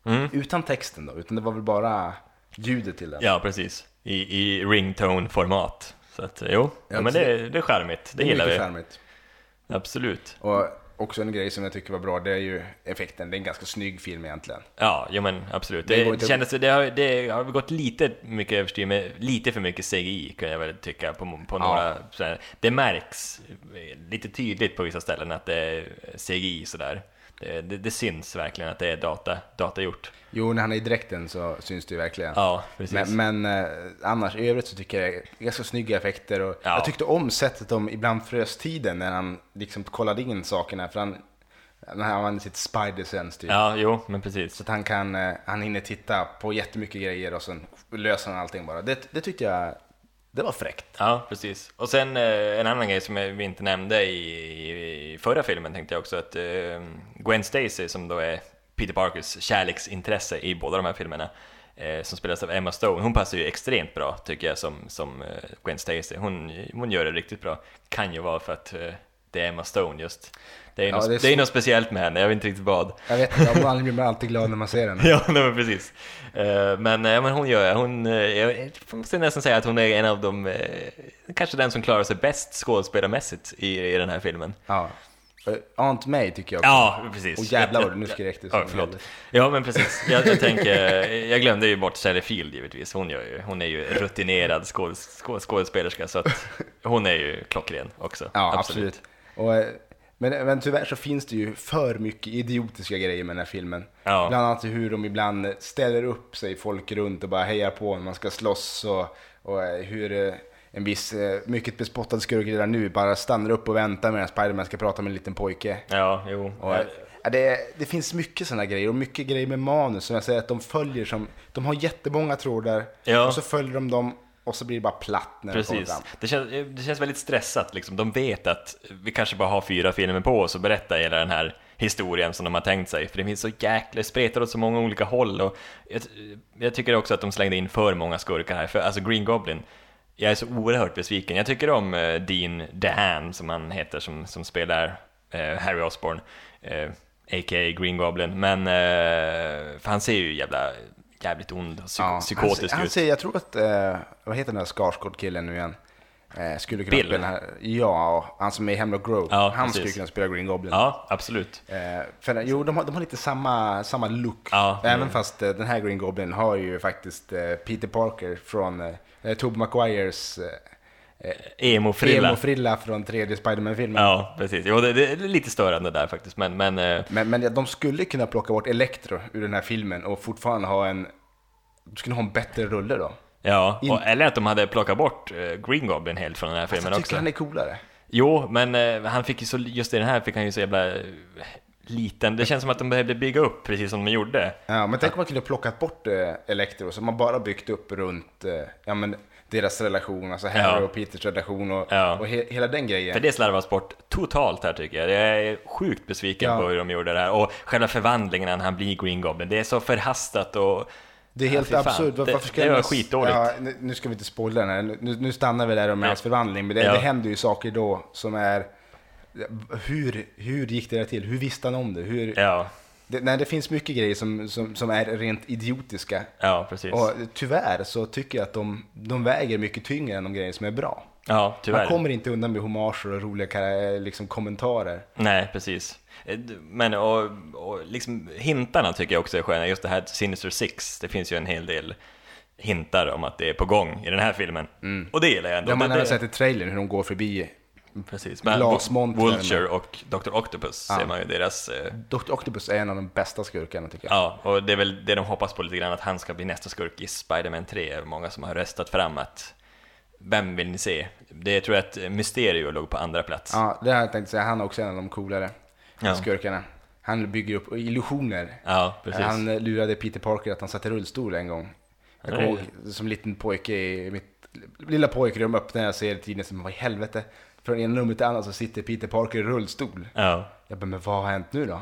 Mm. Utan texten då, utan det var väl bara ljudet till den. Ja, precis. I, i ringtone-format. Så att jo, ja, men det, det är charmigt. Det, det är gillar vi. Charmigt. Absolut. Och också en grej som jag tycker var bra, det är ju effekten. Det är en ganska snygg film egentligen. Ja, jo men absolut. Det, det kändes, det har, det har gått lite mycket överstyr med lite för mycket CGI kan jag väl tycka på, på några. Ja. Det märks lite tydligt på vissa ställen att det är CGI sådär. Det, det, det syns verkligen att det är data, data gjort. Jo, när han är i dräkten så syns det ju verkligen. Ja, precis. Men, men eh, annars, i övrigt så tycker jag det är ganska snygga effekter. Och ja. Jag tyckte om sättet de ibland frös tiden när han liksom kollade in sakerna. För han, när han använder sitt spider sense typ. Ja, jo, men precis. Så att han kan, eh, han hinner titta på jättemycket grejer och sen löser han allting bara. Det, det tyckte jag, det var fräckt. Ja, precis. Och sen eh, en annan grej som vi inte nämnde i, i förra filmen tänkte jag också att eh, Gwen Stacy som då är Peter Parkers kärleksintresse i båda de här filmerna eh, som spelas av Emma Stone. Hon passar ju extremt bra tycker jag som, som eh, Gwen Stacy. Hon, hon gör det riktigt bra. Kan ju vara för att eh, det är Emma Stone just. Det är, Ja, något, det är det är något speciellt med henne, jag vet inte riktigt vad. Jag vet inte, man blir alltid glad när man ser den. Ja, nej, men precis. Eh, men, eh, men hon gör hon, eh, jag måste nästan säga att hon är en av de, kanske den som klarar sig bäst skådespelarmässigt i, i den här filmen. Ja. Aunt May tycker jag också. Ja, precis. Och jävlar Jag- vad nu skrek du Ja, förlåt. Ja, men precis. Jag, jag tänker, jag glömde ju bort Sally Field givetvis. Hon, gör ju, hon är ju rutinerad skådes, skå- skådespelerska, så att hon är ju klockren också. Ja, absolut. Och, eh, men, men tyvärr så finns det ju för mycket idiotiska grejer med den här filmen. Ja. Bland annat hur de ibland ställer upp sig folk runt och bara hejar på när man ska slåss och, och eh, hur eh, en viss mycket bespottad skurk redan nu bara stannar upp och väntar medan Spiderman ska prata med en liten pojke. Ja, jo. Och, det, det finns mycket sådana grejer och mycket grejer med manus som jag säger att de följer som, de har jättemånga trådar Ja. och så följer de dem och så blir det bara platt när de kommer Precis. fram. Det känns, det känns väldigt stressat liksom. De vet att vi kanske bara har fyra filmer på oss att berätta hela den här historien som de har tänkt sig. För det finns så jäkla, spretar åt så många olika håll och jag, jag tycker också att de slängde in för många skurkar här. För alltså Green Goblin, jag är så oerhört besviken. Jag tycker om eh, Dean DeHaan som han heter som, som spelar eh, Harry Osborn, eh, a.k.a. Green Goblin. Men, eh, för han ser ju jävla, jävligt ond psyk- Ja, psykotisk han, han ut. säger, jag tror att, eh, vad heter den där Skarsgård-killen nu igen? Eh, skulle kunna Bill. spela här, ja, han som är i Hemlock Grove. Ja, han precis. skulle kunna spela Green Goblin. Ja, absolut. Eh, för, jo, de har, de har lite samma, samma look. Ja, Även mm. fast eh, den här Green Goblin har ju faktiskt eh, Peter Parker från eh, Tobey Maguires eh, Emo-frilla. emo-frilla från tredje Spiderman-filmen. Ja, precis. Jo, det, det är lite störande där faktiskt, men, men eh, Men, men de skulle kunna plocka bort Electro ur den här filmen och fortfarande ha en... De skulle ha en bättre rulle då. ja, och, eller att de hade plockat bort eh, Green Goblin helt från den här filmen jag tycker också. han är coolare. Jo, men eh, han fick ju så, just i den här fick han ju så jävla eh, liten. Det känns som att de behövde bygga upp precis som de gjorde. Ja, men tänk om man kunde plockat bort eh, Electro, så man bara byggt upp runt eh, ja, men deras relation, alltså Harry Ja. och Peters relation och, Ja. och he, hela den grejen. För det slarvas bort totalt här tycker jag. Jag är sjukt besviken Ja. på hur de gjorde det här. Och själva förvandlingen när han blir Green Goblin, det är så förhastat och... Det är helt Ja, absurt. Det- Varför ska det var skitdåligt. Ja, nu, ska vi inte spoila den här. Nu, nu stannar vi där Ja. hans förvandling. Men det, Ja. det händer ju saker då som är... Hur, hur gick det där till? Hur visste han om det? Hur, Ja, det nej, det finns mycket grejer som, som, som är rent idiotiska. ja precis. Och tyvärr så tycker jag att de, de väger mycket tyngre än de grejer som är bra. Ja, tyvärr. Man kommer inte undan med hommager och roliga kara- liksom, kommentarer. Nej, precis. Eh, Men och, och liksom hintarna tycker jag också är sköna. Just det här Sinister Six, det finns ju en hel del hintar om att det är på gång i den här filmen. Och det gillar jag ändå. Ja, man har det, sett i trailern hur de går förbi. Precis. Men glasmontrar Vulture och Dr. Octopus Ja. ser man ju deras... eh, Dr. Octopus är en av de bästa skurkarna tycker jag. Ja, och det är väl det de hoppas på lite grann, att han ska bli nästa skurk i Spider-Man 3. Det är många som har röstat fram att vem vill ni se? Det tror jag att Mysterio låg på andra plats. Ja, det har jag tänkt säga. Han är också en av de coolare Ja. skurkarna. Han bygger upp illusioner. Ja, precis. Han eh, lurade Peter Parker att han satt i rullstol en gång. Jag kommer ihåg som liten pojke i mitt lilla pojkrum öppnar jag ser tidningen som vad i helvete. Från ena rummet till annat så sitter Peter Parker i rullstol. Ja, Jag bara, men vad har hänt nu då?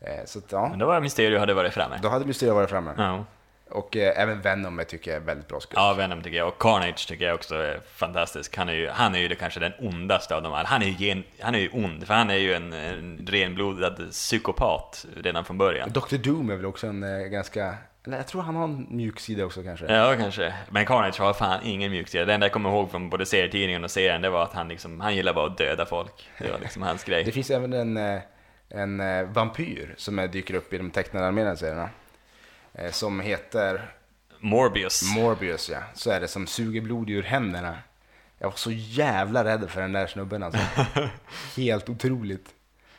Eh, så att, ja, men då var Mysterio hade varit framme. då hade Mysterio varit framme. Ja. Och eh, även Venom tycker jag är väldigt bra skurk. Ja, Venom tycker jag. Och Carnage tycker jag också är fantastisk. Han är ju, han är ju det, kanske den ondaste av dem alla. Han är ju, gen, han är ju ond, för han är ju en, en renblodad psykopat redan från början. Dr. Doom är väl också en eh, ganska... Jag tror han har en mjuk sida också kanske. Ja, kanske. Men Carnage har fan ingen mjuk sida. Det enda jag kommer ihåg från både serietidningen och serien, det var att han liksom, han gillar bara att döda folk. Det var liksom hans Det grej. finns även en, eh, en eh, vampyr som dyker upp i de tecknade animerade serierna. Eh, Som heter Morbius. Morbius, ja. Så är det, som suger blod ur händerna. Jag var så jävla rädd för den där snubben alltså. Helt otroligt.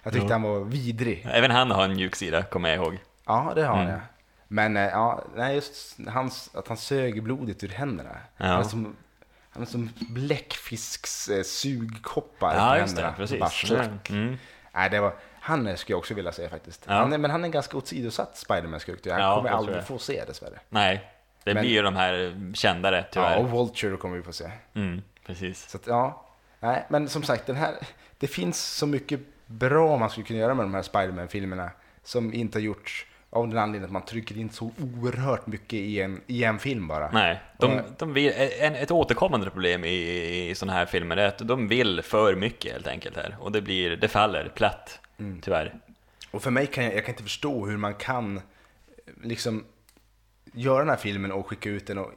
Jag tyckte Ja. han var vidrig. Även han har en mjuk sida, kommer jag ihåg. Ja, det har han Mm. ja. Men eh, ja, nej, just hans, att han sög blodet ur händerna. Ja. Han är som, han är som bläckfisks eh, sugkoppar Ja, på just det. händerna. Precis. Bara slack. Mm. Nej, det var, han eh, skulle jag också vilja se faktiskt. Ja. Han är, men han är en ganska åsidosatt Spiderman-skurk. Jag Ja, kommer aldrig få se dessvärre. Nej, det Men- blir ju de här kändare, tyvärr. Ja, och Vulture kommer vi få se. Mm, precis. Så att, ja. Nej, men som sagt, den här, det finns så mycket bra man skulle kunna göra med de här Spiderman-filmerna som inte har gjorts. Av den anledningen att man trycker in så oerhört mycket i en, i en film bara. Nej, de, Och- de vill, en, ett återkommande problem i, i sådana här filmer är att de vill för mycket helt enkelt här. Och det blir, det faller platt, Mm. tyvärr. Och för mig kan jag, jag kan inte förstå hur man kan liksom göra den här filmen och skicka ut den och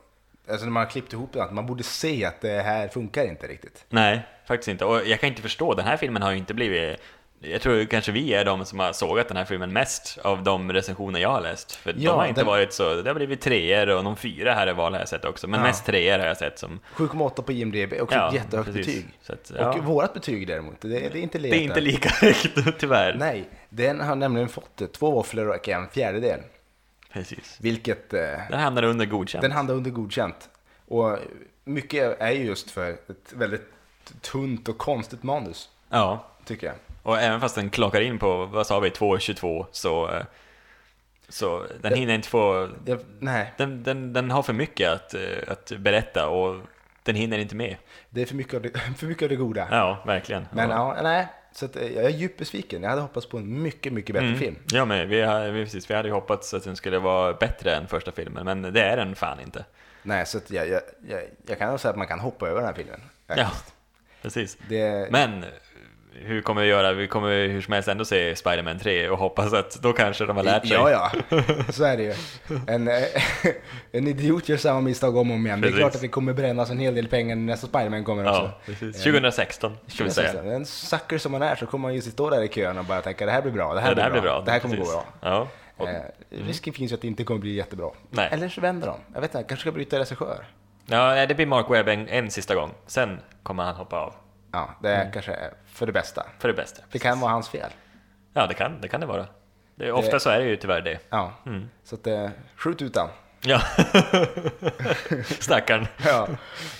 Alltså när man har klippt ihop den, att man borde se att det här funkar inte riktigt. Nej, faktiskt inte. Och jag kan inte förstå, den här filmen har ju inte blivit... Jag tror kanske vi är de som har sågat den här filmen mest av de recensioner jag har läst. För Ja, de har inte den- varit så... Det har blivit treor och någon fyra här i val har jag sett också. Men Ja. mest treor har jag sett som... 7,8 på IMDB och Ja, ett jättehögt precis. betyg. Att, ja. Och vårat betyg däremot, det, det är inte Det är inte lika. lika högt, tyvärr. Nej, den har nämligen fått eh, två våfflor och en fjärdedel. Precis. Vilket eh, Den hamnar under godkänt. den hamnar under godkänt. Och mycket är ju just för ett väldigt tunt och konstigt manus, Ja, tycker jag. Och även fast den klockar in på, vad sa vi, 2.22 så... eh, Så den hinner inte få... jag nej, Den, den, den har för mycket att, eh, att berätta och den hinner inte med. det är för mycket av det, för mycket av det goda. Ja, verkligen. Men ja. ja, nej. Så att, eh, jag är djupt besviken. Jag hade hoppats på en mycket, mycket bättre film. Ja, men vi, har, vi, precis, vi hade ju hoppats att den skulle vara bättre än första filmen, men det är den fan inte. Nej, så jag, jag, jag, jag kan säga att man kan hoppa över den här filmen. Ja, faktiskt. precis. Det, Men hur kommer vi göra? Vi kommer hur som helst ändå se Spider-Man 3 och hoppas att då kanske de har lärt sig. Ja, ja. Så är det ju. En, eh, en idiot gör samma misstag om och om igen. Det är Precis. klart att det kommer brännas en hel del pengar när nästa Spiderman kommer Ja, också. precis. 2016 ska vi säga. En sucker som man är så kommer man ju stå där i kön och bara tänka det här blir bra, det här, Ja, det här blir, blir bra, bra. det här kommer precis. gå bra. Ja. Och, Eh, risken finns ju att det inte kommer bli jättebra. Nej. Eller så vänder de. Jag vet inte, kanske ska byta regissör. ja, det blir Mark Webb en, en sista gång. Sen kommer han hoppa av. Ja, det Mm. är kanske för det bästa. För det bästa. Det kan vara hans fel. Ja, det kan det, kan det vara. Det, ofta Det- så är det ju tyvärr det. Ja, Mm. så att eh, skjut ut den. Ja. Stackarn. Ja.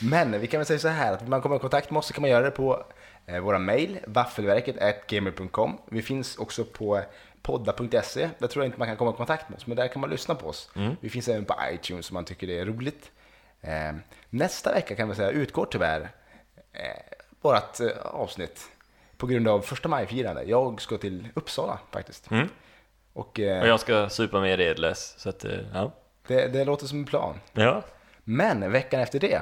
Men vi kan väl säga så här att vill man komma i kontakt med oss så kan man göra det på eh, våra mejl, vaffelverket.gamer.com. Vi finns också på podda.se. Där tror jag inte man kan komma i kontakt med oss, men där kan man lyssna på oss. Vi finns även på iTunes om man tycker det är roligt. Eh, nästa vecka kan vi säga utgår tyvärr eh, vårt eh, avsnitt på grund av första maj-firande. Jag ska till Uppsala faktiskt. Mm. Och eh, Och jag ska supa med Redlös, så att, eh, ja. det, det låter som en plan. Ja. Men veckan efter det,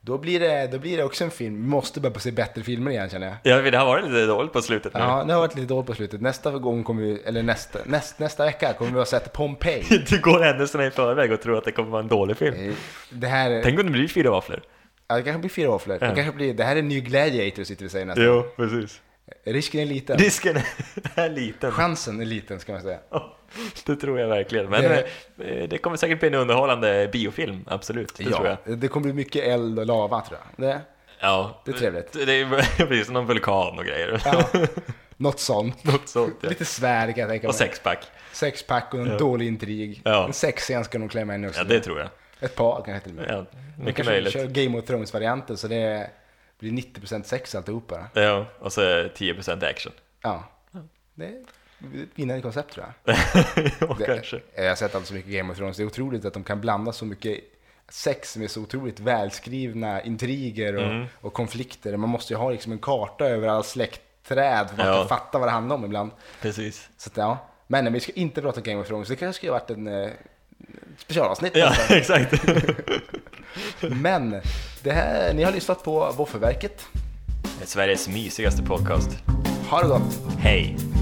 då blir det, då blir det också en film. Vi måste börja se bättre filmer igen känner jag. Ja, det har varit lite dåligt på slutet nu. Ja, det har varit lite dåligt på slutet. Nästa gång kommer vi, eller nästa, näst, nästa vecka kommer vi ha sett Pompeji. Du går händelserna i förväg och tror att det kommer vara en dålig film. Eh, Det här, Tänk om det blir fyra våfflor. Ja, det kanske blir fyra våfflor. Det Ja. kanske blir, det här är en ny Gladiator sitter vi säger nästan. Jo, precis. Risken är liten. Risken är liten. Chansen är liten ska man säga. Det tror jag verkligen. Men Det- det, det kommer säkert bli en underhållande biofilm, absolut. Det tror jag. Ja, det kommer bli mycket eld och lava tror jag. Det, Ja, Det är trevligt. Det är precis som någon vulkan och grejer. ja, något sånt. Något sånt, ja. Lite svärd kan jag tänka mig. Och sexpack. Sexpack och en dålig intrig. Ja. En sexscen ska nog klämma in också. Ja, det tror jag. Ett par kanske till och med. Ja, mycket kanske möjligt. kör Game of Thrones-varianten så det blir 90% sex alltihopa. Ja, och så 10% action. Ja. Det är ett vinnande koncept tror jag. ja, Det, kanske. Jag har sett alldeles så mycket Game of Thrones. Det är otroligt att de kan blanda så mycket sex med så otroligt välskrivna intriger och, Mm. och konflikter. Man måste ju ha liksom en karta över alla släktträd för att Ja. fatta vad det handlar om ibland. Precis. Så att, ja. Men nej, vi ska inte prata Game of Thrones. Det kanske skulle ha varit en eh, specialavsnitt. Ja, exakt. Men det här, ni har lyssnat på Våffelverket. Sveriges mysigaste podcast. Ha det gott! Hej!